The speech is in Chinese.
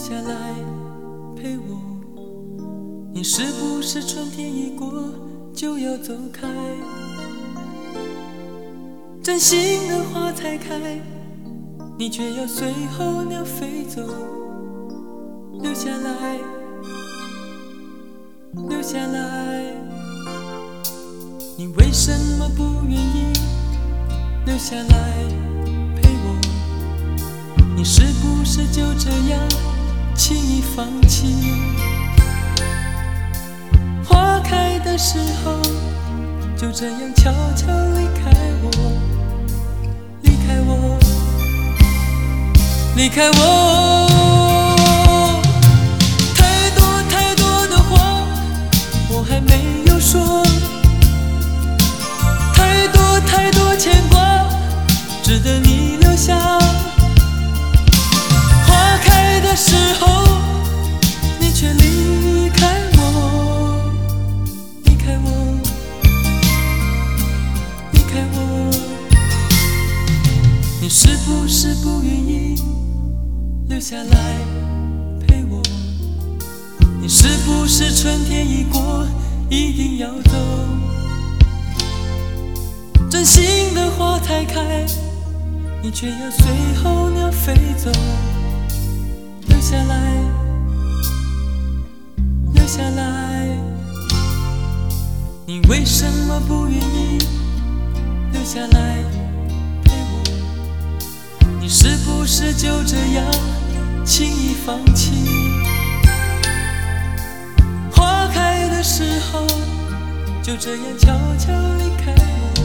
下来陪我？你是不是春天一过就要走开？真心的花才开，你却要随候鸟飞走。留下来，留下来，你为什么不愿意留下来陪我？你是不是就这样轻易放弃？花开的时候，就这样悄悄离开我，离开我，离开我。是不愿意留下来陪我？你是不是春天一过一定要走？真心的花才开，你却要随候鸟飞走。留下来，留下来，你为什么不愿意留下来是不是就这样轻易放弃？花开的时候，就这样悄悄离开我，